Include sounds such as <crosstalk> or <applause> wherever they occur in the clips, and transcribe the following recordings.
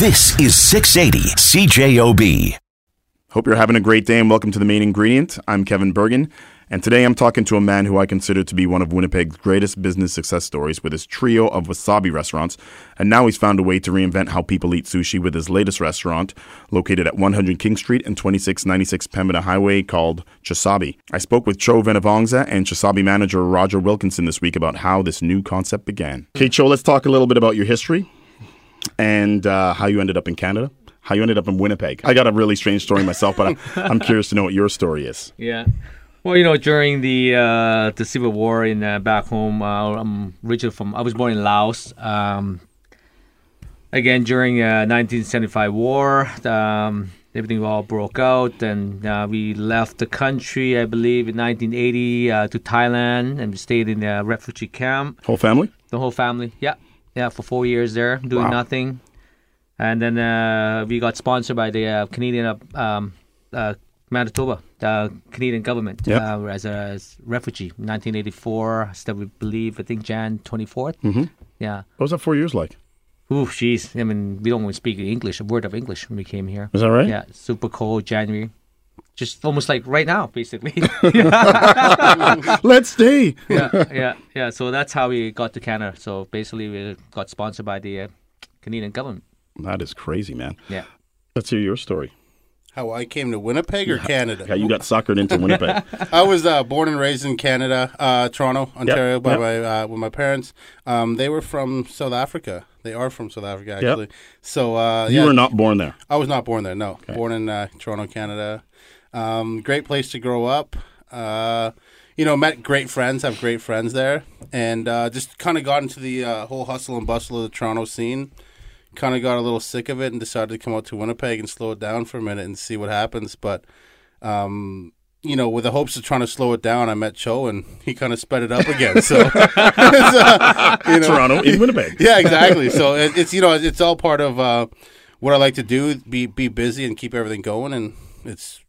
This is 680 CJOB. Hope you're having a great day and welcome to the main ingredient. I'm Kevin Burgin, and today I'm talking to a man who I consider to be one of Winnipeg's greatest business success stories with his trio of wasabi restaurants. And now he's found a way to reinvent how people eat sushi with his latest restaurant, located at 100 King Street and 2696 Pembina Highway, called Chosabi. I spoke with Cho Venevongsa and Chosabi manager Roger Wilkinson this week about how this new concept began. Okay, Cho, let's talk a little bit about your history and uh, how you ended up in Canada. How you ended up in Winnipeg. I got a really strange story myself, but I'm, <laughs> I'm curious to know what your story is. Yeah. Well, you know, during the uh, the civil war in uh, back home, uh, I'm originally from. I was born in Laos. Um, again, during uh, 1975 war, um, everything all broke out, and uh, we left the country. I believe in 1980 uh, to Thailand, and we stayed in a refugee camp. Whole family? The whole family. Yeah, yeah, for four years there, doing Wow. nothing, and then uh, we got sponsored by the uh, Canadian uh, um, uh, Manitoba, the Canadian government, Yep. uh, as a as refugee. 1984, still we believe, I think Jan 24th. Mm-hmm. Yeah. What was that four years like? Ooh, jeez. I mean, we don't even speak English, a word of English when we came here. Is that right? Yeah, super cold January. Just almost like right now, basically. <laughs> <laughs> Let's stay. yeah, yeah, yeah. So that's how we got to Canada. So basically, we got sponsored by the uh, Canadian government. That is crazy, man. Yeah. Let's hear your story. How I came to Winnipeg or Canada? Yeah, you got suckered into Winnipeg. <laughs> I was uh, born and raised in Canada, uh, Toronto, Ontario, by yep. my uh, with my parents. Um, they were from South Africa. They are from South Africa, actually. So uh, You yeah, were not born there. I was not born there. No, born in uh, Toronto, Canada. Um, great place to grow up. Uh, you know, met great friends. Have great friends there, and uh, just kind of got into the uh, whole hustle and bustle of the Toronto scene. Kind of got a little sick of it and decided to come out to Winnipeg and slow it down for a minute and see what happens. But um, you know, with the hopes of trying to slow it down, I met Cho and he kind of sped it up again. So, Toronto and Winnipeg. yeah, exactly. so, it's, you know, Toronto in Winnipeg. <laughs> yeah, exactly. So it, it's you know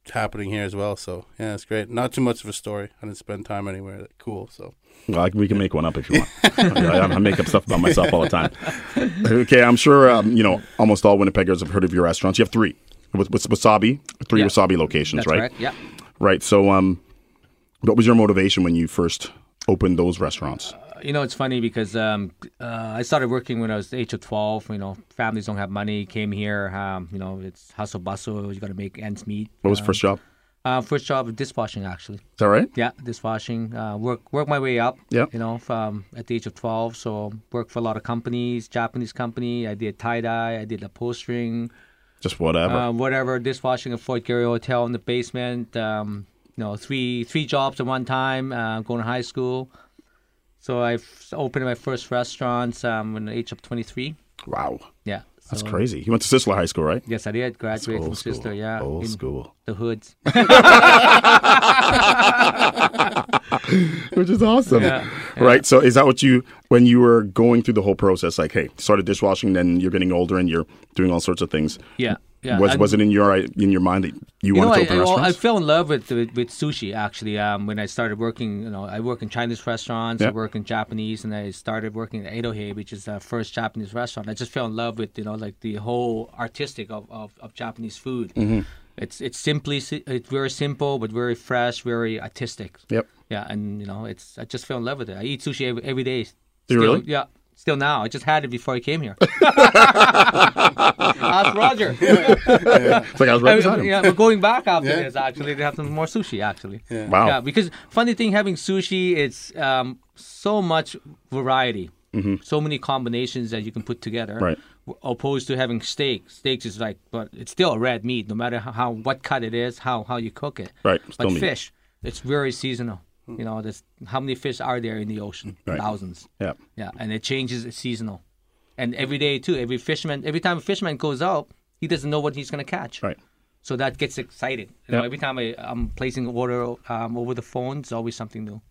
it's all part of what I like to do. Be be busy and keep everything going, and it's happening here as well. So yeah, it's great. Not too much of a story. I didn't spend time anywhere. Cool. So Well, I- we can make one up if you want. I, I make up stuff about myself all the time. Okay, I'm sure um, you know almost all Winnipeggers have heard of your restaurants. You have three with, with wasabi, three Yeah. wasabi locations, That's right? correct. Yeah. Right. So, um, what was your motivation when you first opened those restaurants? You know, it's funny because um, uh, I started working when I was the age of 12. You know, families don't have money, came here. Um, you know, it's hustle bustle. You got to make ends meet. What was first job? Uh, first job, dishwashing, actually. Is that right? Yeah, dishwashing. Uh, work work my way up. Yeah. You know, from at the age of 12. So worked for a lot of companies, Japanese company. I did tie dye. I did upholstering. Just whatever. uh, whatever dishwashing at Fort Garry Hotel in the basement. Um, you know, three three jobs at one time. Uh, going to high school, so I opened my first restaurants um, when the age of twenty three. wow, Yeah, that's crazy. You went to Sisler High School, right? Yes, I did. Graduate from school. Sisler. Yeah, Old in school. the hoods. <laughs> <laughs> Which is awesome. Yeah, Right. So, is that what you when you were going through the whole process? Like, hey, started dishwashing, then you're getting older and you're doing all sorts of things. Yeah, yeah. Was and- was it in your in your mind that you, You wanted know, to open I, well, I restaurants? fell in love with, with with sushi actually. Um, when I started working, you know, I work in Chinese restaurants, Yeah. I work in Japanese, and I started working at Edohei, which is the first Japanese restaurant. I just fell in love with you know like the whole artistic of, of, of Japanese food. Mm-hmm. It's it's simply it's very simple but very fresh, very artistic. Yep. Yeah, and you know, it's I just fell in love with it. I eat sushi every, every day. Do you really? Yeah. Still now. I just had it before I came here. <laughs> Ask Roger. It's like I was right beside him. yeah, we're going back after Yeah. this actually to have some more sushi actually. Yeah. Wow. Yeah, because funny thing having sushi, it's um, so much variety, so many combinations that you can put together. Mm-hmm. Right. Opposed to having steak, steaks is like, but it's still a red meat, no matter how, how what cut it is, how how you cook it. Right, still But meat. fish, it's very seasonal. You know, there's how many fish are there in the ocean? Right. Thousands. Yeah. Yeah, and it changes it's seasonal, and every day too. Every fisherman, every time a fisherman goes out, he doesn't know what he's gonna catch. Right. So that gets excited. You know, every time I, I'm placing order um, over the phone, it's always something new.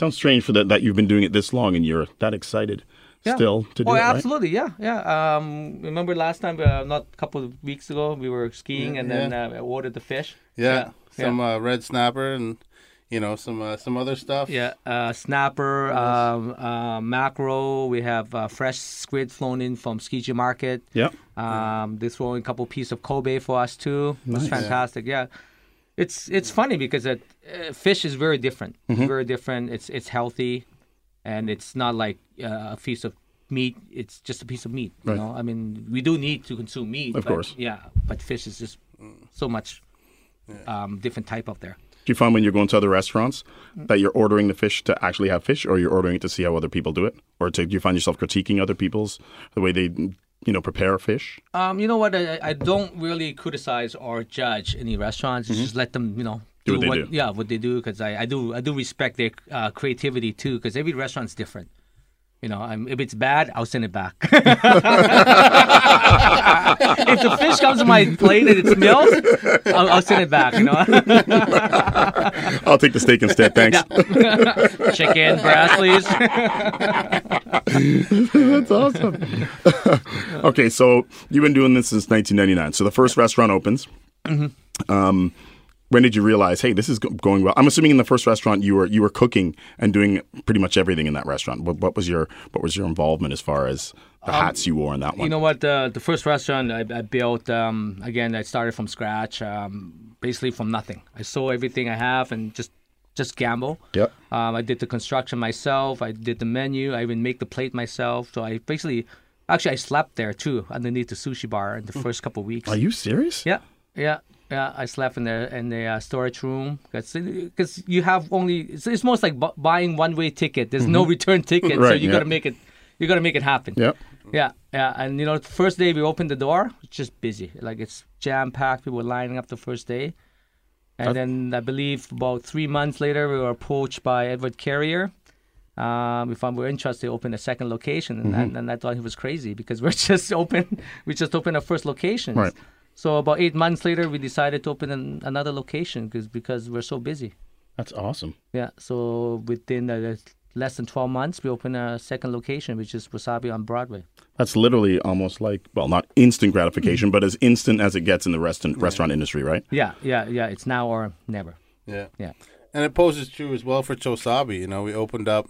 Sounds strange for that that you've been doing it this long and you're that excited still to do oh, it, right? absolutely, yeah, yeah. Um, remember last time, uh, not a couple of weeks ago, we were skiing and then uh, I ordered the fish. Yeah, some Uh, red snapper, and you know, some uh, some other stuff. Yeah, uh, snapper, um, uh, mackerel. We have uh, fresh squid flown in from Tsukiji Market. Yeah. Um, they throw in a couple pieces of Kobe for us too. It's fantastic. Yeah, it's it's funny because it, uh, fish is very different. Mm-hmm. Very different. It's it's healthy, and it's not like uh, a piece of meat. It's just a piece of meat. You Right. know, I mean, we do need to consume meat. Of but, course. Yeah, but fish is just so much um, different type up there. Do you find when you're going to other restaurants that you're ordering the fish to actually have fish, or you're ordering it to see how other people do it, or to, do you find yourself critiquing other people's the way they, you know, prepare fish? Um, you know what? I, I don't really criticize or judge any restaurants. Just let them, you know, Mm-hmm. Do what they do. Yeah, what they do because I, I do I do respect their uh, creativity too because every restaurant's different. You know, I'm, if it's bad, I'll send it back. <laughs> if the fish comes to my plate and it smells, I'll, I'll send it back. You know, <laughs> I'll take the steak instead, thanks. chicken breast, please. <laughs> That's awesome. okay, so you've been doing this since 1999. So the first restaurant opens. Mm-hmm. Um, when did you realize, hey, this is going well? I'm assuming in the first restaurant you were you were cooking and doing pretty much everything in that restaurant. What, what was your what was your involvement as far as the hats you wore in that one? Um, You know what? The the first restaurant I, I built, um, again, I started from scratch, um, basically from nothing. I sold everything I have and just just gamble. Yep. Um, I did the construction myself. I did the menu. I even make the plate myself. So I basically, actually, I slept there too, underneath the sushi bar in the first couple of weeks. Are you serious? Yeah, yeah, yeah. I slept in the in the uh, storage room because you have only. It's, it's most like bu- buying one way ticket. There's no return <laughs> ticket, so Mm-hmm. You yeah. got to make it. You got to make it happen. Yep. Yeah, yeah, and you know, the first day we opened the door, it's just busy. Like it's jam packed. People were lining up the first day, and then I believe about three months later, we were approached by Edward Carrier. Um, if we were interested, to open a second location, and, Mm-hmm. and I thought he was crazy because <laughs> we're just open. We just opened our first location. Right. So about eight months later, we decided to open an, another location because because we're so busy. That's awesome. Yeah. So within uh, less than twelve months, we opened a second location, which is Wasabi on Broadway. That's literally almost like well, not instant gratification, but as instant as it gets in the restaurant restaurant industry, right? Yeah, yeah, yeah. It's now or never. Yeah. Yeah. And it poses true as well for Chosabi. You know, we opened up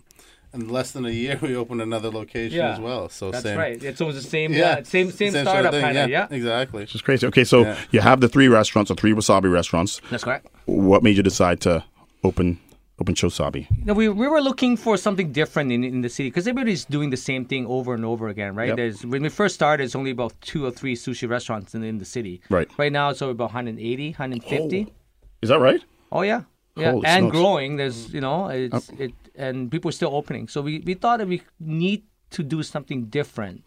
in less than a year. <laughs> We opened another location Yeah. as well. So same That's same. right. It's almost the same. Yeah, Yeah, same same, sort of startup kind of. Yeah. exactly. It's just crazy. Okay, so Yeah. you have the three restaurants, the three wasabi restaurants. That's correct. What made you decide to open open Chosabi? No, we, we were looking for something different in, in the city because everybody's doing the same thing over and over again, right? Yep. There's when we first started, it's only about two or three sushi restaurants in, in the city. Right. Right now, it's over about 180, 150. Is that right? Oh yeah, yeah, Holy and smokes. growing. There's you know it's it and people are still opening. So we, we thought that we need to do something different.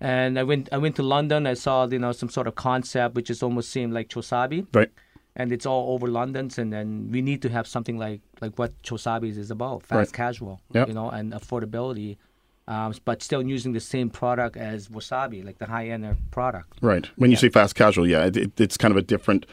And I went I went to London. I saw you know some sort of concept which is almost seemed like Chosabi, Right. and it's all over London's. And then we need to have something like like what Chosabi's is about, fast Right. casual, Yep. you know, and affordability. Um, but still using the same product as wasabi, like the high end product. Right. When you say fast casual, yeah, it, it, it's kind of a different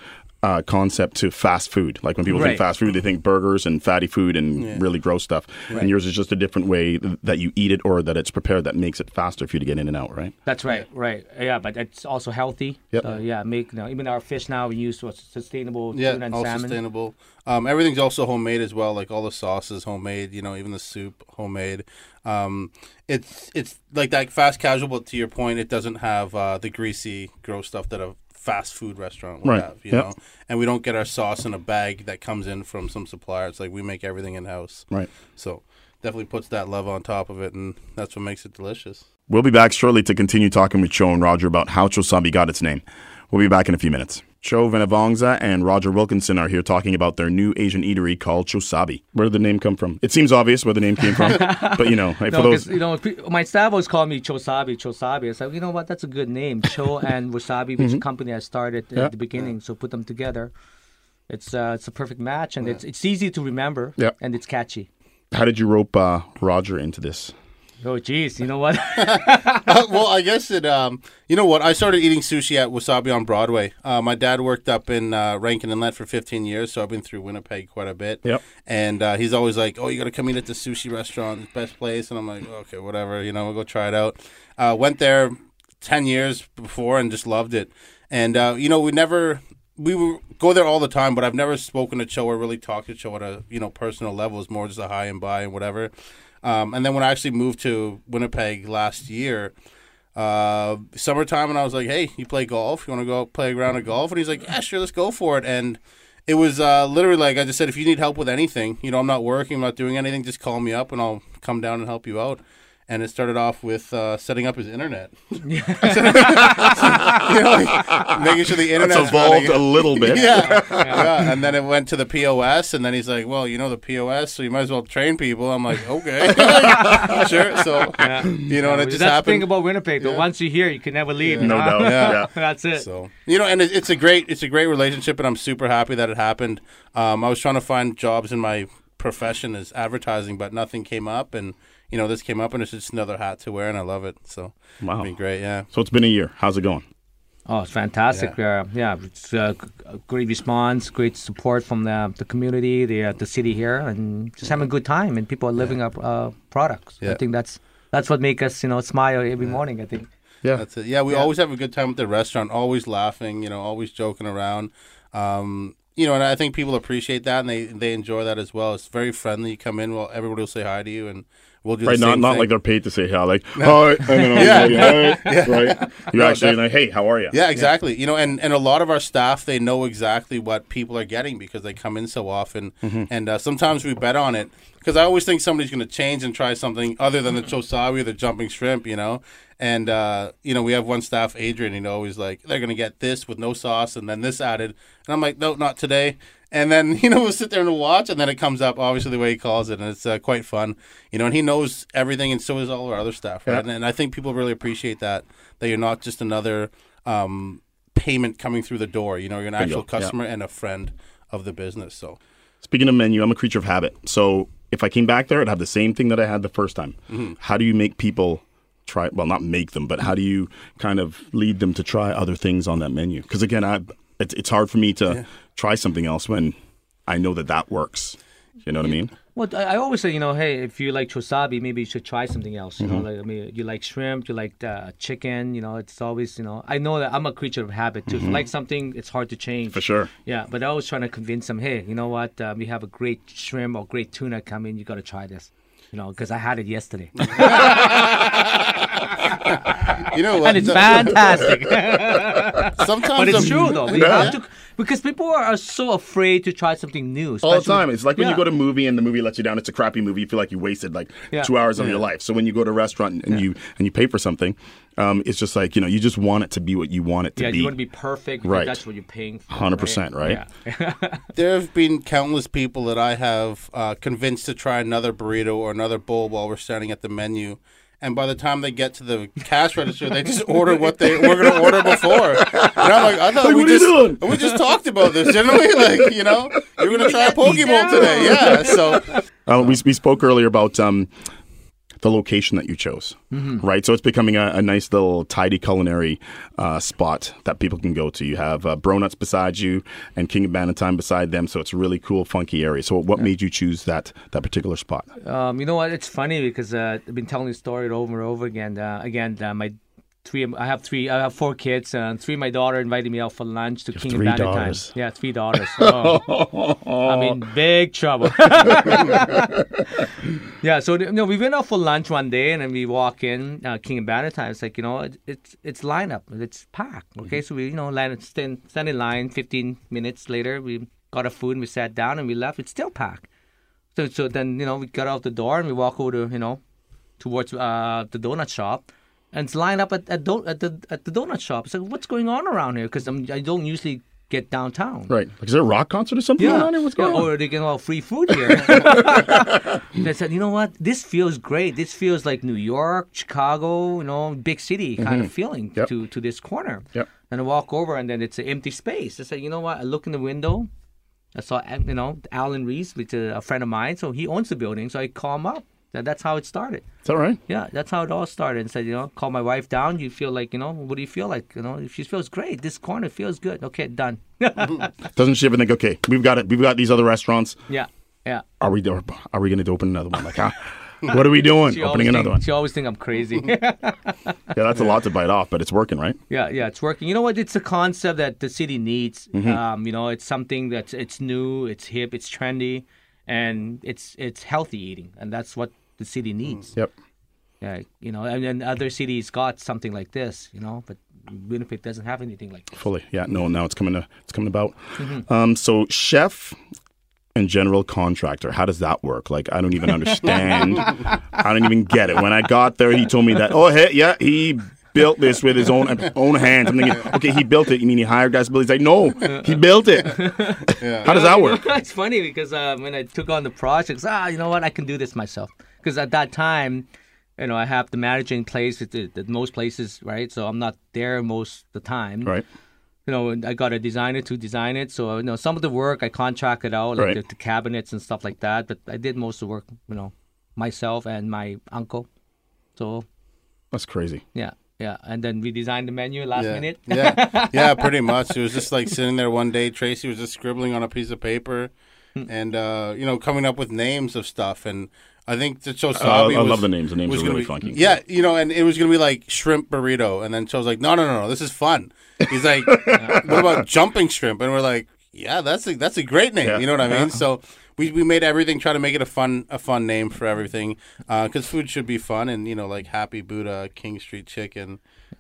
uh, concept to fast food. Like when people think fast food, they think burgers and fatty food and really gross stuff. And yours is just a different way that you eat it or that it's prepared that makes it faster for you to get in and out, right? That's right, right. Yeah, but it's also healthy. Yep. So, yeah, make you know, even our fish now we use for sustainable Yeah, tuna and all salmon. sustainable. Um, everything's also homemade as well. Like all the sauces homemade. You know, even the soup homemade. Um, it's it's like that fast casual, but to your point, it doesn't have uh, the greasy, gross stuff that a fast food restaurant would Right, have. You yep. know, and we don't get our sauce in a bag that comes in from some supplier. It's like we make everything in house. Right. So definitely puts that love on top of it, and that's what makes it delicious. We'll be back shortly to continue talking with Cho and Roger about how Chosabi got its name. We'll be back in a few minutes. Cho Venevongsa and Roger Wilkinson are here talking about their new Asian eatery called Chosabi. Where did the name come from? It seems obvious where the name came from, <laughs> but you know, hey, for those. you know, my staff always call me Chosabi, Chosabi. It's like you know what? That's a good name, Cho <laughs> and Wasabi, which a company I started Mm-hmm. Yeah. at the beginning. So put them together. It's uh, it's a perfect match, and it's it's easy to remember. Yeah. and it's catchy. How did you rope uh, Roger into this? Oh, geez, you know what? <laughs> Uh, well, I guess it. Um, you know what? I started eating sushi at Wasabi on Broadway. Uh, my dad worked up in uh, Rankin Inlet for 15 years, so I've been through Winnipeg quite a bit. Yep. And uh, he's always like, "Oh, you got to come eat at the sushi restaurant, best place." And I'm like, "Okay, whatever. You know, we'll go try it out." Uh, went there 10 years before and just loved it. And uh, you know, we never we go there all the time, but I've never spoken to Cho or really talked to Cho at a you know personal level. It's more just a hi and bye and whatever. Um, and then when I actually moved to Winnipeg last year, uh, summertime, and I was like, "Hey, you play golf? You want to go play a round of golf?" And he's like, "Yeah, sure, let's go for it." And it was uh, literally like I just said, if you need help with anything, you know, I'm not working, I'm not doing anything, just call me up and I'll come down and help you out. And it started off with uh, setting up his internet. <laughs> <laughs> you know, like, making sure the internet evolved running. a little <laughs> bit. yeah, yeah. And then it went to the POS, and then he's like, "Well, you know the POS, so you might as well train people." I'm like, "Okay, sure." So Yeah. you know, and it That's just the happened. thing about Winnipeg. Though Yeah. once you're here, you can never leave. No doubt. Yeah. Yeah. That's it. So you know, and it, it's a great it's a great relationship, and I'm super happy that it happened. Um, I was trying to find jobs in my profession as advertising, but nothing came up, and you know this came up, and it's just another hat to wear, and I love it. So Wow. it's been great. Yeah, So it's been a year. How's it going? Oh, it's fantastic. Yeah, yeah it's uh, g- a great response, great support from the, the community, the uh, the city here, and just having a good time. And people are living up uh, products. I think that's that's what makes us, you know, smile every morning. I think. Yeah. that's it. Yeah, we always have a good time at the restaurant, always laughing, you know, always joking around. Um, you know, and I think people appreciate that, and they they enjoy that as well. It's very friendly. You come in, well, everybody will say hi to you, and we'll do Right, not not thing. like they're paid to say hi, like <laughs> hi, and then Yeah. <laughs> yeah, hi, right. You're <laughs> No, actually like, hey, how are you? Yeah, exactly. You know, and, and a lot of our staff they know exactly what people are getting because they come in so often, Mm-hmm. and uh, sometimes we bet on it because I always think somebody's going to change and try something other than the chosabi or the jumping shrimp. You know, and uh, you know we have one staff, Adrian. You know, he's like they're going to get this with no sauce and then this added, and I'm like, no, not today. And then <laughs> you know we'll sit there and watch, and then it comes up obviously the way he calls it, and it's uh, quite fun. You know, and he knows everything, and so does all our other staff, right? Yeah. And, and I think people really appreciate that that you're not just another um, payment coming through the door. You know, you're an actual yeah. customer and a friend of the business. So Speaking of menu, I'm a creature of habit. So if I came back there, I'd have the same thing that I had the first time. Mm-hmm. How do you make people try? Well, not make them, but how do you kind of lead them to try other things on that menu? Because again, I it's it's hard for me to try something else when I know that that works. You know what I mean? Well, I, I always say, you know, hey, if you like chosabi, maybe you should try something else. You Mm-hmm. know, like I mean, you like shrimp, you like uh, chicken. You know, it's always, you know, I know that I'm a creature of habit too. If you like something, it's hard to change. Mm-hmm. For sure. Yeah, but I was trying to convince them, hey, you know what? Um, we have a great shrimp or great tuna coming. You got to try this. You know, because I had it yesterday, <laughs> you know <laughs> what? and it's fantastic. <laughs> Sometimes but it's I'm- true though. We have to because people are so afraid to try something new. All the time. It's like when you go to a movie and the movie lets you down. It's a crappy movie. You feel like you wasted like Yeah. two hours of your life. So when you go to a restaurant and, and you and you pay for something, um, it's just like you know you just want it to be what you want it to Yeah, be. Yeah, you want to be perfect. Right. That's what you're paying for. 100%, right? Yeah. <laughs> There have been countless people that I have uh, convinced to try another burrito or another bowl while we're standing at the menu. And by the time they get to the cash register, they just order what they were going to order before. And I'm like, I thought Like, we what are you just we just talked about this, didn't we? <laughs> Like, you know, you're going to try a poke bowl today, yeah. So Uh, we, we spoke earlier about um, the location that you chose, Mm-hmm. right? So it's becoming a, a nice little tidy culinary uh, spot that people can go to. You have uh, Bronuts beside you and King of Bannatyne beside them, so it's a really cool, funky area. So what made you choose that that particular spot? Um, you know what? It's funny because uh, I've been telling the story over and over again. Uh, again, uh, my three. I have three. I have four kids, and three. of My daughter invited me out for lunch to King three and Bannatyne. daughters. Yeah, three daughters. <laughs> Oh, I'm in big trouble. <laughs> yeah, so you know, we went out for lunch one day, and then we walk in uh, King and Bannatyne. It's like you know, it, it's it's lineup, it's packed. Okay, so we you know line stand, stand in line. Fifteen minutes later, we got our food and we sat down and we left. It's still packed. So, so then you know we got out the door and we walk over to you know towards uh, the donut shop, and it's lined up at at, at the at the donut shop. It's like, what's going on around here? Because I don't usually get downtown. Right? Like, is there a rock concert or something Yeah, going on here? What's going yeah, on? or they get all free food here. <laughs> <laughs> they said, you know what? This feels great. This feels like New York, Chicago, you know, big city kind of feeling Mm-hmm. Yep. to to this corner. Yep. And I walk over, and then it's an empty space. I said, you know what? I look in the window. I saw, you know, Alan Reese, which is a friend of mine. So he owns the building. So I call him up. That- That's how it started. Is that right? Yeah, that's how it all started. And said, you know, call my wife down. You feel like, you know, what do you feel like? You know, if she feels great, this corner feels good. Okay, done. <laughs> Doesn't she ever think, okay, we've got it, we've got these other restaurants. yeah, yeah. Are we are we going to open another one? Like, how, What are we doing? She Opening another think, one. She always think I'm crazy. <laughs> <laughs> Yeah, that's a lot to bite off, but it's working, right? Yeah, yeah, it's working. You know what? It's a concept that the city needs. Mm-hmm. Um, you know, it's something that's it's new, it's hip, it's trendy, and it's it's healthy eating, and that's what the city needs. Yep. Yeah, you know, and, and other cities got something like this, you know, but Winnipeg doesn't have anything like this. Fully. Yeah. No. Now it's coming. To, it's coming about. Mm-hmm. Um. So chef and general contractor. How does that work? Like I don't even <laughs> understand. I don't even get it. When I got there, he told me that. Oh, hey, yeah, he built this with his own own hands. I'm thinking, okay, he built it. You mean he hired guys to build? it? He's like, no, he built it. How does that work? it's funny because uh, when I took on the projects, ah, you know what, I can do this myself. Because at that time, you know, I have the managing place at, the, at most places, right? So I'm not there most of the time. Right. You know, I got a designer to design it. So, you know, some of the work I contracted out, like Right. the, the cabinets and stuff like that. But I did most of the work, you know, myself and my uncle. So, That's crazy. yeah, yeah. And then we designed the menu last yeah. minute. yeah, <laughs> yeah, pretty much. It was just like sitting there one day. Tracy was just scribbling on a piece of paper, Hmm. and uh, you know, coming up with names of stuff. And I think the Chosabi. Uh, I was, love the names. The names are gonna really be- funky. Yeah, you know, and it was gonna be like shrimp burrito, and then Cho's like, no, no, no, no, this is fun. He's like, <laughs> what about jumping shrimp? And we're like, yeah, that's a that's a great name. Yeah. You know what I mean? So. We, we made everything try to make it a fun a fun name for everything because food should be fun and you know like Happy Buddha King Street Chicken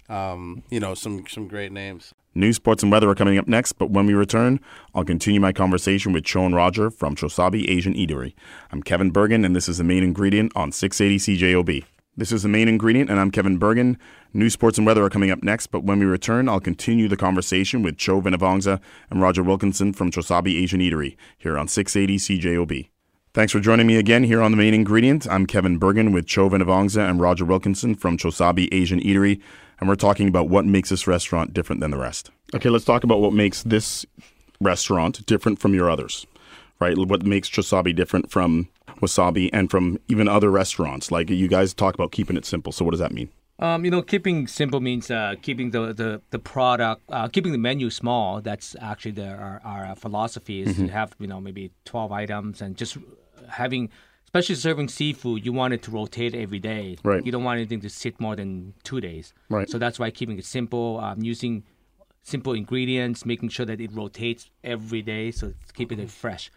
um, you know some some great names News, sports, and weather are coming up next, but when we return, I'll continue my conversation with Cho and Roger from Chosabi Asian Eatery. I'm Kevin Burgin, and this is the main ingredient on 680 CJOB. This is the main ingredient, and I'm Kevin Burgin. News, sports, and weather are coming up next, but when we return, I'll continue the conversation with Cho Venevongsa and Roger Wilkinson from Chosabi Asian Eatery here on 680 CJOB. Thanks for joining me again here on The Main Ingredient. I'm Kevin Burgin with Cho Venevongsa and Roger Wilkinson from Chosabi Asian Eatery, and we're talking about what makes this restaurant different than the rest. Okay, let's talk about what makes this restaurant different from your others, right? What makes Chosabi different from Wasabi and from even other restaurants? Like you guys talk about keeping it simple. So what does that mean? Um, you know, keeping simple means uh, keeping the, the, the product, uh, keeping the menu small. That's actually the, our, our philosophy is Mm-hmm. to have, you know, maybe 12 items and just having, especially serving seafood, you want it to rotate every day. Right. You don't want anything to sit more than two days. Right. So that's why keeping it simple, um, using simple ingredients, making sure that it rotates every day, so keeping it fresh.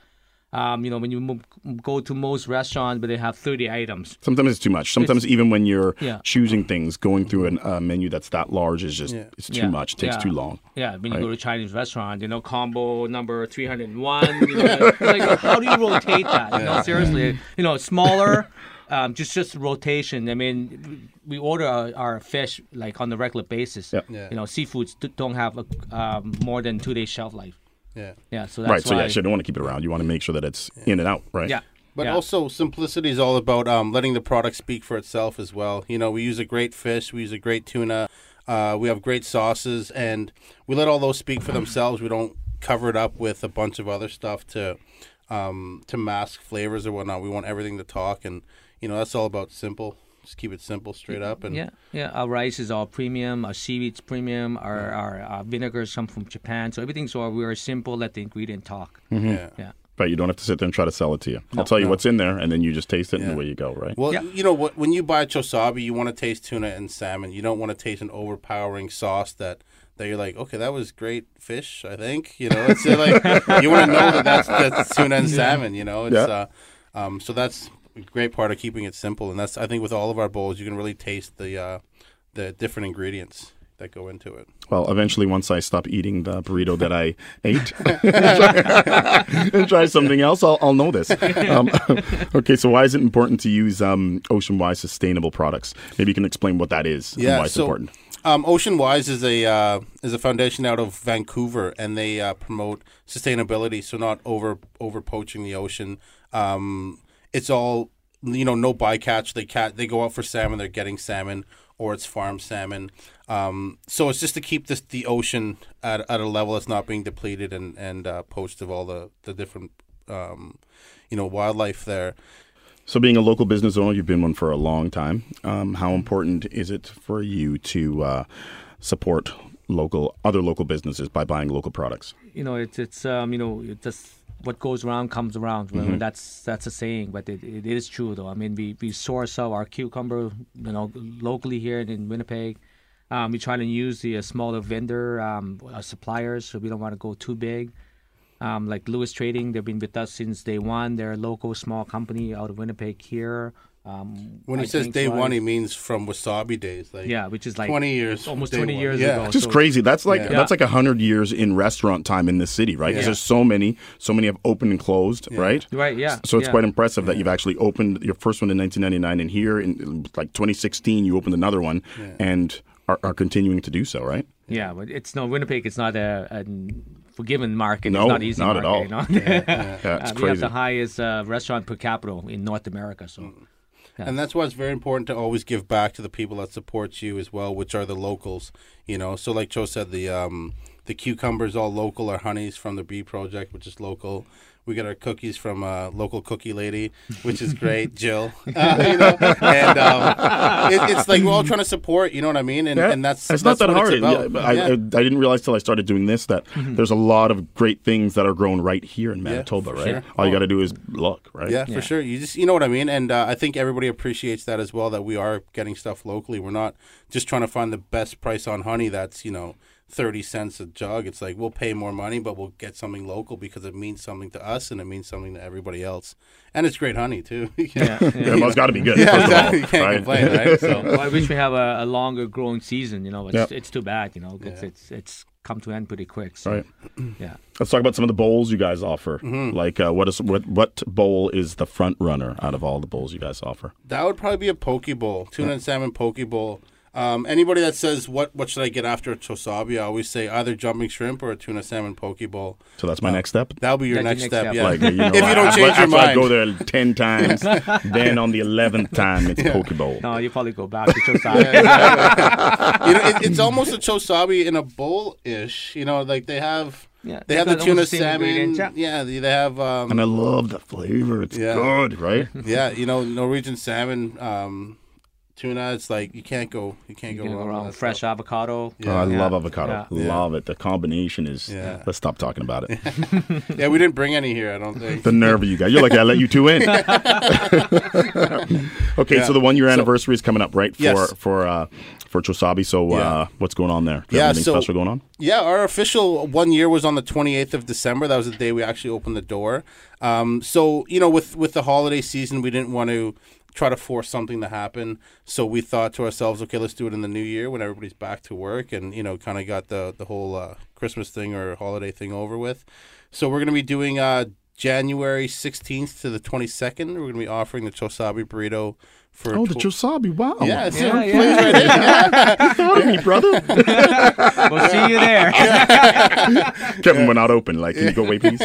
Um, you know, when you mo- go to most restaurants, but they have 30 items. Sometimes it's too much. Sometimes even when you're Yeah. choosing things, going through a uh, menu that's that large is just it's too Yeah, much. It takes yeah. too long. Yeah, when you Right. go to a Chinese restaurant, you know, combo number 301. You know, <laughs> like, how do you rotate that? You know, seriously, you know, smaller, um, just just rotation. I mean, we order our, our fish like on the regular basis. Yeah. Yeah. You know, seafoods don't have a, um, more than two days shelf life. Yeah Yeah, so that's right. So why. yeah, so you don't want to keep it around. You want to make sure that it's in and out. Right. yeah. But yeah. also, simplicity is all about um, letting the product speak for itself as well. You know, we use a great fish, we use a great tuna, uh, we have great sauces, and we let all those speak for themselves. We don't cover it up with a bunch of other stuff to um, to mask flavors or whatnot. We want everything to talk, and you know, that's all about simple. Just keep it simple, straight up, and Yeah, yeah. Our rice is all premium. Our seaweed's premium. Our our uh, vinegars come from Japan. So everything's all we are simple. Let the ingredient talk. yeah. Yeah. Right. You don't have to sit there and try to sell it to you. I'll tell you what's in there, and then you just taste it, and away you go. Right. Well, Yeah. you know what? When you buy chosabi, you want to taste tuna and salmon. You don't want to taste an overpowering sauce that that you're like, okay, that was great fish. I think you know. It's like you want to know that that's, that's tuna and <laughs> salmon. You know, it's Yeah. uh, um, so that's a great part of keeping it simple, and that's I think with all of our bowls, you can really taste the uh, the different ingredients that go into it. Well, eventually, once I stop eating the burrito that I <laughs> ate <laughs> and try something else, I'll, I'll know this. Um, <laughs> okay, so why is it important to use um, Ocean Wise sustainable products? Maybe you can explain what that is and why it's so, important. Um, Ocean Wise is a uh, is a foundation out of Vancouver, and they uh, promote sustainability. So not over over poaching the ocean. Um, it's all you know, no bycatch. They cat they go out for salmon. They're getting salmon, or it's farm salmon. Um, so it's just to keep this the ocean at, at a level that's not being depleted and and uh, poached of all the the different um, you know wildlife there. So, being a local business owner, you've been one for a long time. Um, how important is it for you to uh, support local other local businesses by buying local products? you know, it's it's um, you know, it just what goes around comes around. Well, Mm-hmm. That's that's a saying, but it, it is true though. I mean, we, we source out our cucumber, you know, locally here in Winnipeg. Um, we try to use the uh, smaller vendor um, uh, suppliers, so we don't want to go too big. Um, like Lewis Trading, they've been with us since day one. They're a local small company out of Winnipeg here. Um, When he I says day was- one, he means from wasabi days. Like yeah, which is like 20 years, almost day twenty one. years Yeah. ago. Just so- crazy. That's like Yeah. that's like a hundred years in restaurant time in this city, right? 'Cause Yeah. there's so many, so many have opened and closed, right? Right? Yeah. So it's yeah. quite impressive that you've actually opened your first one in 1999, and here in like 2016 you opened another one, and are, are continuing to do so, right? Yeah, but it's no Winnipeg. It's not a, a forgiven market. No, it's not easy. not at all. You know? Yeah, it's <laughs> Uh, we have crazy. the highest uh, restaurant per capita in North America. So And that's why it's very important to always give back to the people that support you as well, which are the locals. You know, so like Cho said, the um, the cucumbers all local. Our honeys from the Bee Project, which is local. We get our cookies from a local cookie lady, which is great, <laughs> Jill. Uh, you know, and um, it, it's like we're all trying to support. You know what I mean? And, and that's it's that's not that what hard. It's about. Yeah, but I, Yeah. I, I didn't realize till I started doing this that there's a lot of great things that are grown right here in Manitoba, right? sure. All you got to do is look, right? Yeah, for sure. You just you know what I mean, and uh, I think everybody appreciates that as well. That we are getting stuff locally. We're not just trying to find the best price on honey. That's you know thirty cents a jug. It's like we'll pay more money, but we'll get something local because it means something to us and it means something to everybody else. And it's great honey too. <laughs> yeah, Yeah, yeah. well, it's got to be good. <laughs> Yeah, first of all. You can't right? complain, right? <laughs> So Well, I wish we have a, a longer growing season. You know, it's Yep. it's too bad. You know, it's it's it's come to end pretty quick. So, Right. <clears throat> Yeah. Let's talk about some of the bowls you guys offer. Mm-hmm. Like, uh, what is what what bowl is the front runner out of all the bowls you guys offer? that would probably be a poke bowl, tuna and salmon poke bowl. Um, anybody that says what what should I get after a chosabi, I always say either jumping shrimp or a tuna salmon poke bowl. So that's my next step. That'll be your next, next step. step. Yeah. Like, you <laughs> know, if you don't after- change your after I mind. go there ten <laughs> times, then on the eleventh time it's poke bowl. No, you probably go back to <laughs> Chosabi. you know, it, it's almost a chosabi in a bowl ish. You know, like they have Yeah, they they have the tuna the salmon. yeah. Yeah, they, they have um, And I love the flavor. It's Yeah. good, right? yeah, you know, Norwegian salmon um, tuna. It's like you can't go you can't You go can wrong. go wrong. Fresh stuff. avocado. Oh, I Yeah. love avocado. Yeah. Love it. The combination is. Yeah. Let's stop talking about it. <laughs> Yeah, we didn't bring any here. I don't think. the nerve of you guys. You're like, I let you two in. <laughs> okay, Yeah. so the one year anniversary is coming up, right? For Yes. for uh, for Chosabi. So uh, what's going on there? Do you Yeah, have anything so- special going on? Yeah, our official one year was on the 28th of December. That was the day we actually opened the door. Um, so, you know, with, with the holiday season, we didn't want to try to force something to happen. So we thought to ourselves, okay, let's do it in the new year when everybody's back to work and, you know, kind of got the, the whole uh, Christmas thing or holiday thing over with. So we're going to be doing uh, January 16th to the 22nd. We're going to be offering the Chosabi burrito for. Oh, the tw- Chosabi. Wow. Yeah, it's Yeah, yeah, yeah. right in. <laughs> Yeah. You thought of me, brother. <laughs> We'll see you there. <laughs> Kevin, we're not open. Like, can you go away, please?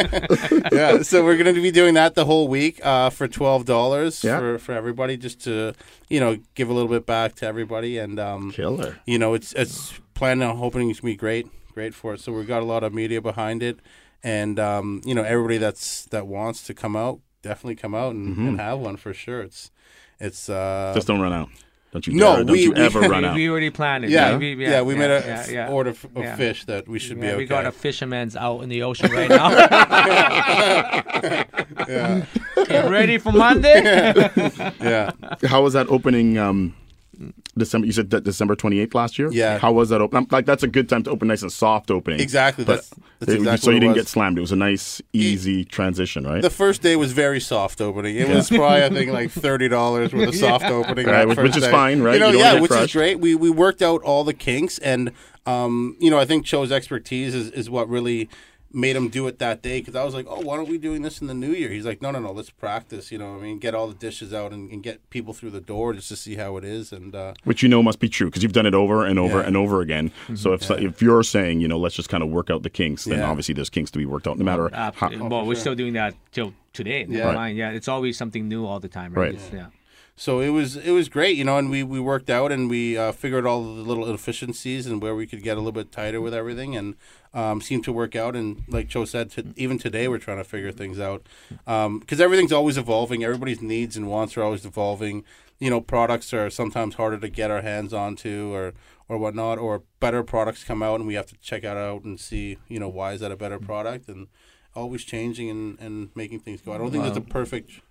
yeah, so we're going to be doing that the whole week uh, for twelve dollars Yeah. for for everybody, just to you know give a little bit back to everybody, and um, Killer. you know it's it's planning on hoping it's gonna be great, great for it. So we've got a lot of media behind it, and um, you know everybody that's that wants to come out, definitely come out and, and have one for sure. It's it's uh, Mm-hmm. Just don't run out. Don't you No, dare. Don't we- you we- ever run <laughs> out. we already planned it. yeah, we, yeah, we made a yeah, f- yeah. order of Yeah. fish that we should be Yeah, okay. We got a fisherman's out in the ocean right now. <laughs> <laughs> Get ready for Monday. yeah. How was that opening? Um, December. You said that December twenty eighth last year. Yeah. How was that open? I'm- Like that's a good time to open nice and soft opening. Exactly, But that's- that's it- exactly so you didn't was. get slammed. It was a nice, easy transition, right? The first day was very soft opening. It was probably I think like <laughs> thirty dollars worth of soft opening. Right, which- which is fine, right? You know, You yeah, which crushed. is great. We we worked out all the kinks, and um, you know, I think Cho's expertise is, is what really made him do it that day. Because I was like, oh, why aren't we doing this in the new year? He's like, no, no, no, let's practice. You know, what I mean, get all the dishes out and, and get people through the door just to see how it is. And uh, which you know must be true because you've done it over and over Yeah. Mm-hmm. and over again. So if if you're saying you know let's just kind of work out the kinks, then Yeah. obviously there's kinks to be worked out no matter how. Absolutely. well, we're still doing that till today. Yeah. mind. Yeah, it's always something new all the time, right? Right. It's- Yeah. So it was it was great, you know, and we, we worked out and we uh, figured all the little efficiencies and where we could get a little bit tighter with everything, and um, seemed to work out. And like Cho said, to, even today we're trying to figure things out because everything's always evolving. Everybody's needs and wants are always evolving. You know, products are sometimes harder to get our hands onto or or whatnot, or better products come out and we have to check it out and see, you know, why is that a better product and always changing and, and making things go. I don't think there's a perfect.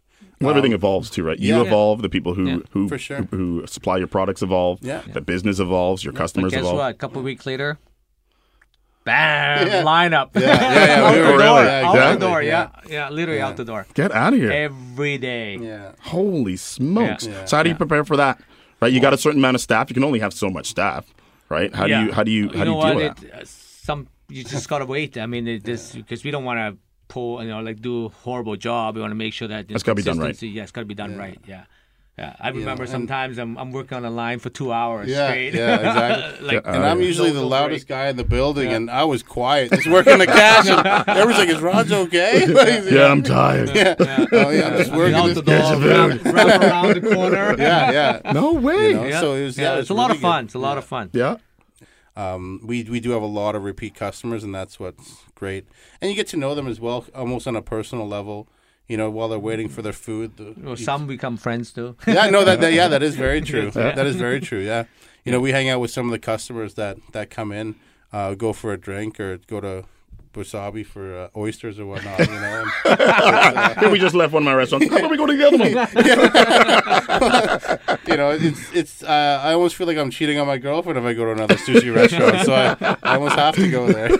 Well, everything evolves too, right? You yeah. evolve. The people who Yeah. who, For sure. who who supply your products evolve. Yeah. The business evolves. Your But customers guess evolve. what? A couple of weeks later, bam, Yeah. lineup. Yeah, yeah, yeah, <laughs> out we the were door, really- yeah, out the door. yeah. Yeah, yeah, literally out the door Get out of here! every day. Yeah. Holy smokes! Yeah. Yeah. So how do you prepare for that? Right, you got a certain amount of staff. You can only have so much staff, right? How Yeah. do you how do you how do you deal what? with that? It, uh, some you just gotta wait. I mean, it just because we don't want to pull, you know, like do a horrible job. We want to make sure that It's gotta be done right. Yeah, it's gotta be done right. Yeah. Yeah, I remember and- sometimes I'm, I'm working on a line for two hours Yeah, straight. yeah, exactly. <laughs> like, And I'm usually the loudest break. guy in the building, and I was quiet, just working the cash. And <laughs> everyone's like, "Is Raj okay?" <laughs> Like, Yeah, I'm tired. yeah. Oh yeah, I'm just I mean, working out this the door, wrap, wrap around the corner. Yeah, yeah. No way. You know? Yeah. So it was- yeah, yeah, it's it's a lot really of fun. good. It's a lot of fun. Yeah. Um, we we do have a lot of repeat customers, and that's what's great. And you get to know them as well, almost on a personal level. You know, while they're waiting for their food. The, Well, some become friends too. <laughs> yeah, no, that, that yeah, that is <laughs> very true. That is very true. Yeah, you know, we hang out with some of the customers that that come in, uh, go for a drink or go to wasabi for uh, oysters or whatnot. You know, and, <laughs> we just left one of my restaurants. How about we go to the other one? <laughs> you know, it's it's. Uh, I almost feel like I'm cheating on my girlfriend if I go to another sushi restaurant. So I, I almost have to go there. <laughs>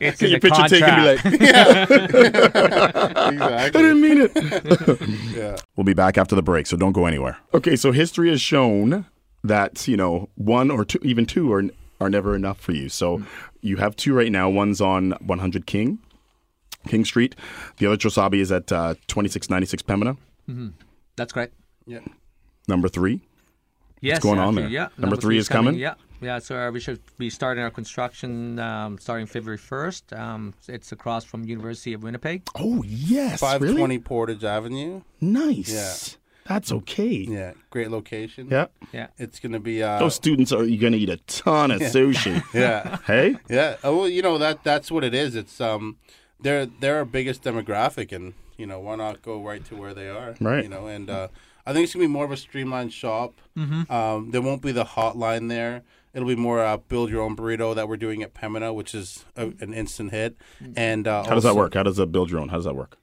It's Get in your the picture taken and be contract. like, I exactly. didn't mean it. Yeah. We'll be back after the break, so don't go anywhere. Okay, so history has shown that, you know, one or two, even two are, are never enough for you. So you have two right now. One's on 100 King, King Street. The other Chosabi is at uh, 2696 Pembina. That's correct. Yeah. Number three. Yes, What's going on there? Yeah, Number three is coming? Yeah, yeah. So uh, we should be starting our construction um, starting February first. Um, it's across from University of Winnipeg. Oh, yes. Five really? twenty Portage Avenue. Nice. Yeah. That's okay. Yeah, great location. Yeah. Yeah. It's gonna be. Uh, Those students are going to eat a ton of sushi. <laughs> yeah. hey? Yeah. Oh, well, you know that that's what it is. It's um, they're they're our biggest demographic, and you know why not go right to where they are, Right. You know, and uh, I think it's gonna be more of a streamlined shop. Mm-hmm. Um, there won't be the hotline there. It'll be more uh, build your own burrito that we're doing at Pembina, which is a, an instant hit. And uh, How does that work? How does that build your own? How does that work?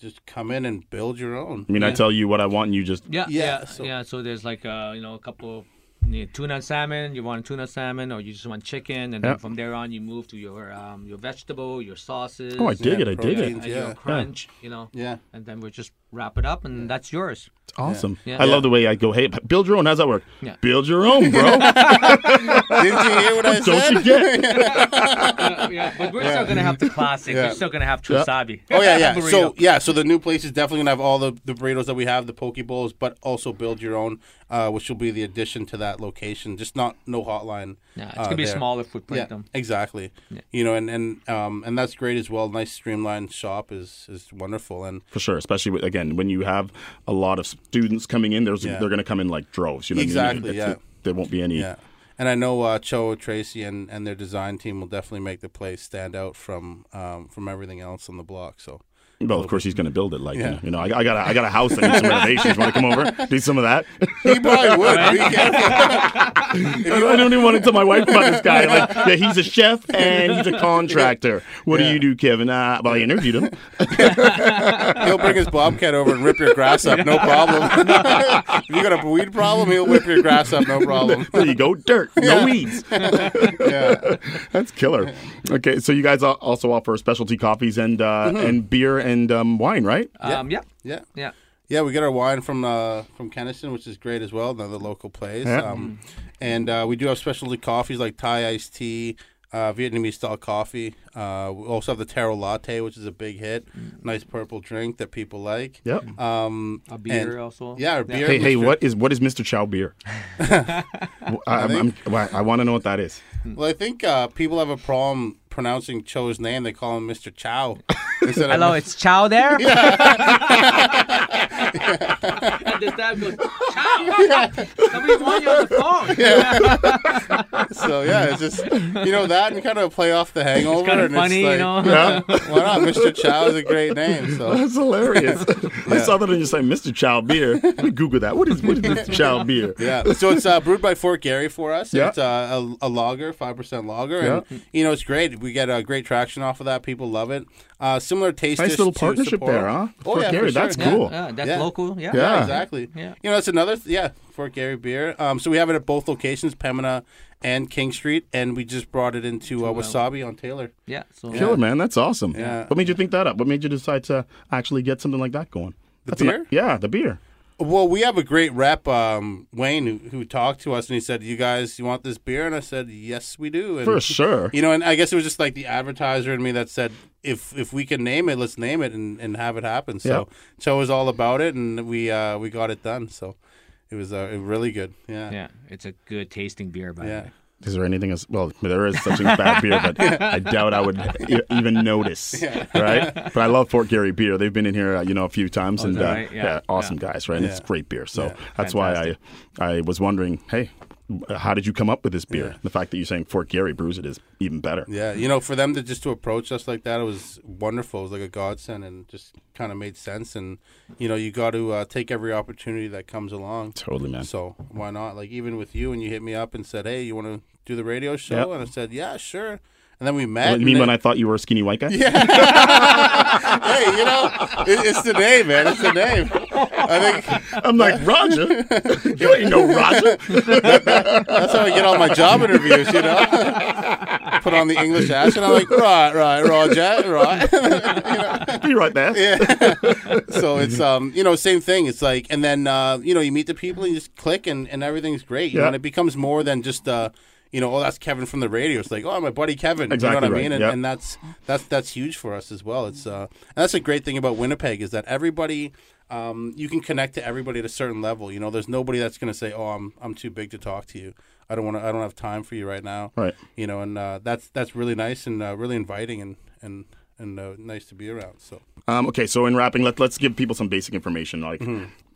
Just come in and build your own. I mean, I tell you what I want, and you just Yeah, Yeah, yeah, so- yeah. So there's like uh, you know a couple of you know, tuna salmon. You want tuna salmon, or you just want chicken, and Yeah. then from there on you move to your um, your vegetable, your sauces. Oh, I dig Yeah, it. I dig it. proteins, and your Yeah. crunch, you know, Yeah. and then we're just wrap it up, and that's yours. It's awesome. Yeah. I love the way I go, hey, build your own. How's that work? Yeah. Build your own, bro. <laughs> Didn't you hear what I <laughs> Don't said? you get? Uh, <laughs> yeah, but we're still gonna have the classic. Yeah. We're still gonna have chosabi. Oh yeah, yeah. So yeah, so the new place is definitely gonna have all the, the burritos that we have, the poke bowls, but also build your own, uh, which will be the addition to that location. Just not no hotline. yeah, it's uh, gonna be a there. smaller footprint. Yeah, though. exactly. You know, and and um and that's great as well. Nice streamlined shop is is wonderful, and For sure, especially with, again when you have a lot of students coming in, there's Yeah. they're going to come in like droves. You know, what I mean? Exactly, yeah. it- there won't be any. yeah. And I know uh, Cho Tracy and, and their design team will definitely make the place stand out from um, from everything else on the block. So Well, of course he's going to build it. Like Yeah. you know, I, I got a, I got a house that needs some <laughs> renovations. Want to come over, do some of that? he probably would. Be careful. <laughs> I don't even want to tell my wife about this guy. Like, yeah, he's a chef and he's a contractor. What do you do, Kevin? Uh, well, I interviewed him. <laughs> He'll bring his bobcat over and rip your grass up, no problem. if you got a weed problem, he'll whip your grass up, no problem. There you go, dirt, no weeds. Yeah. That's killer. Okay, so you guys also offer specialty coffees and uh, and beer and um, wine, right? Um, yeah, Yeah. yeah. Yeah, we get our wine from uh, from Kenaston, which is great as well, another local place. Yeah. Um, and uh, we do have specialty coffees like Thai iced tea, uh, Vietnamese style coffee. Uh, we also have the taro latte, which is a big hit. Nice purple drink that people like. Yep. Um, A beer and- also. Yeah, our beer. Hey, hey, Mr. what is what is Mr. Chow beer? <laughs> I, I'm, I'm, I want to know what that is. Well, I think uh, people have a problem pronouncing Cho's name. They call him Mr. Chow <laughs> Hello, Mr. it's Chow there. <laughs> and the staff goes, "Chow, <laughs> somebody want you on the phone." <laughs> so yeah, it's just you know that and kind of play off the hangover. kinda and funny, you like, know? Yeah. <laughs> why not? Mr. Chow is a great name. So That's hilarious. I Yeah. saw that and you say Mr. Chow beer. Let me Google that. What is what is Mr. Chow beer? yeah, so it's uh, brewed by Fort Garry for us. Yeah. It's uh, a, a lager, five percent lager, and you know it's great. We get uh, great traction off of that. People love it. Uh, similar taste. Nice little partnership Sapporo. there, huh? Oh Fort yeah, Gary, for sure. that's Yeah. cool. Yeah, that's Yeah. local. Yeah. Yeah. Yeah, exactly. Yeah. You know, that's another, yeah, Fort Garry beer. Um, so we have it at both locations, Pembina and King Street, and we just brought it into uh, Wasabi on Taylor. Yeah. So Killer, man. That's awesome. Yeah. What made you think that up? What made you decide to actually get something like that going? The That's a ni- beer? yeah, the beer. Well, we have a great rep, um, Wayne, who, who talked to us, and he said, "You guys, you want this beer?" And I said, "Yes, we do." And, For sure. You know, and I guess it was just like the advertiser in me that said, "If if we can name it, let's name it and, and have it happen." So Cho was all about it, and we uh, we got it done. So it was uh, really good. Yeah. yeah, it's a good tasting beer. By the Yeah. way. Is there anything as Well, there is such a bad beer, but <laughs> I doubt I would e- even notice. <laughs> Right? But I love Fort Garry beer. They've been in here, uh, you know, a few times, Oh, and uh, right? Yeah. awesome Yeah. guys, right? And it's great beer. So Yeah. that's why I, I was wondering, hey, how did you come up with this beer? Yeah. The fact that you're saying Fort Garry brews it is even better. Yeah, you know, for them to just to approach us like that, it was wonderful. It was like a godsend, and just kind of made sense. And you know, you got to uh, take every opportunity that comes along. Totally, man. So why not? Like even with you, and you hit me up and said, "Hey, you want to do the radio show?" Yep. And I said, "Yeah, sure." And then we met. you mean then- when I thought you were a skinny white guy? Yeah. <laughs> hey, you know, it, it's the name, man. It's the name. I think <laughs> I'm like, Roger? you ain't no Roger. <laughs> that's how I get all my job interviews. You know, put on the English accent. And I'm like, right, right, Roger, right. Be right there. Yeah. so it's um you know same thing it's like and then uh you know you meet the people and you just click and, and everything's great you know Yeah. and it becomes more than just uh you know oh that's Kevin from the radio. It's like oh my buddy Kevin. Exactly you know what right, I mean? And, yep. and that's that's that's huge for us as well. It's uh and that's a great thing about Winnipeg is that everybody um you can connect to everybody at a certain level. You know there's nobody that's gonna say oh I'm I'm too big to talk to you. I don't want to I don't have time for you right now. Right. you know and uh, that's that's really nice and uh, really inviting and and and uh, nice to be around so. Um, okay, so in wrapping, let, let's give people some basic information. Like,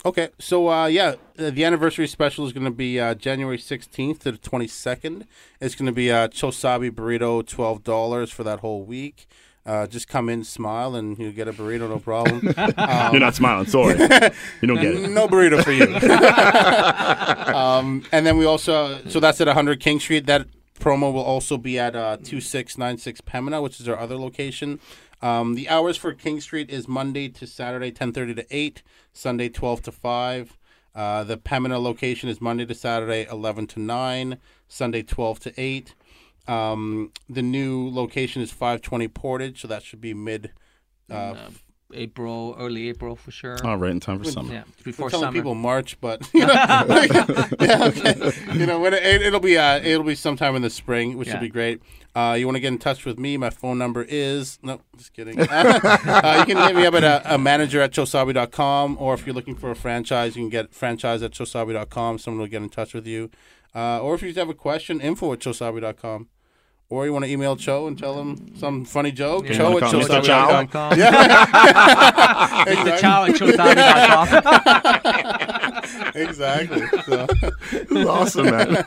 Okay, so uh, yeah, uh, the anniversary special is going to be uh, January 16th to the 22nd. It's going to be a Chosabi burrito, $12 for that whole week. Uh, just come in, smile, and you get a burrito, no problem. <laughs> you're not smiling. Sorry. <laughs> you don't get it. no burrito for you. <laughs> um, and then we also, so that's at 100 King Street. That promo will also be at uh, 2696 Pembina, which is our other location. Um, the hours for King Street is Monday to Saturday, 10:30 to 8, Sunday 12 to 5. Uh, the Pembina location is Monday to Saturday, 11 to 9, Sunday 12 to 8. Um, the new location is 520 Portage, so that should be mid. Uh, April, early April for sure. Oh, right in time for summer. yeah, We're before telling summer. people March, but you <laughs> know, <laughs> yeah, okay. You know, when it, it'll be uh, it'll be sometime in the spring, which Yeah. will be great. Uh, you want to get in touch with me? My phone number is no, just kidding. <laughs> uh, you can hit me up at a, a manager at chosabi.com, or if you're looking for a franchise, you can get franchise at chosabi.com. Someone will get in touch with you, uh, or if you just have a question, info at chosabi.com. Or you want to email Cho and tell him some funny joke? Yeah. Cho You at wanna call Mr. Chow? chosabi.com. <laughs> Yeah. <laughs> Mr. Chow at chosabi.com. <laughs> Exactly. So, It's awesome, man.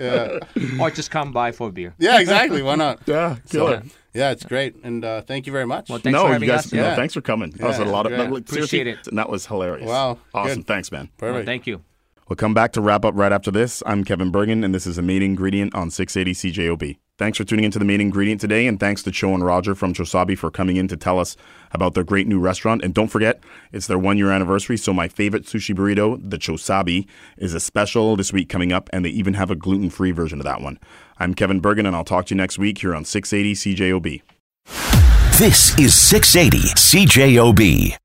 yeah. or just come by for a beer. Yeah, exactly. Why not? Yeah, So, killer. yeah, it's great, and uh, thank you very much. Well, thanks no, for you guys. us. No, Yeah. thanks for coming. That was a lot of. great. like, Appreciate it. And that was hilarious. Wow, awesome. good. Thanks, man. Well, thank you. We'll come back to wrap up right after this. I'm Kevin Burgin, and this is the main ingredient on 680 CJOB. Thanks for tuning into the main ingredient today, and thanks to Cho and Roger from Chosabi for coming in to tell us about their great new restaurant. And don't forget, it's their one year anniversary, so my favorite sushi burrito, the Chosabi, is a special this week coming up, and they even have a gluten free version of that one. I'm Kevin Burgin, and I'll talk to you next week here on 680 CJOB. This is 680 CJOB.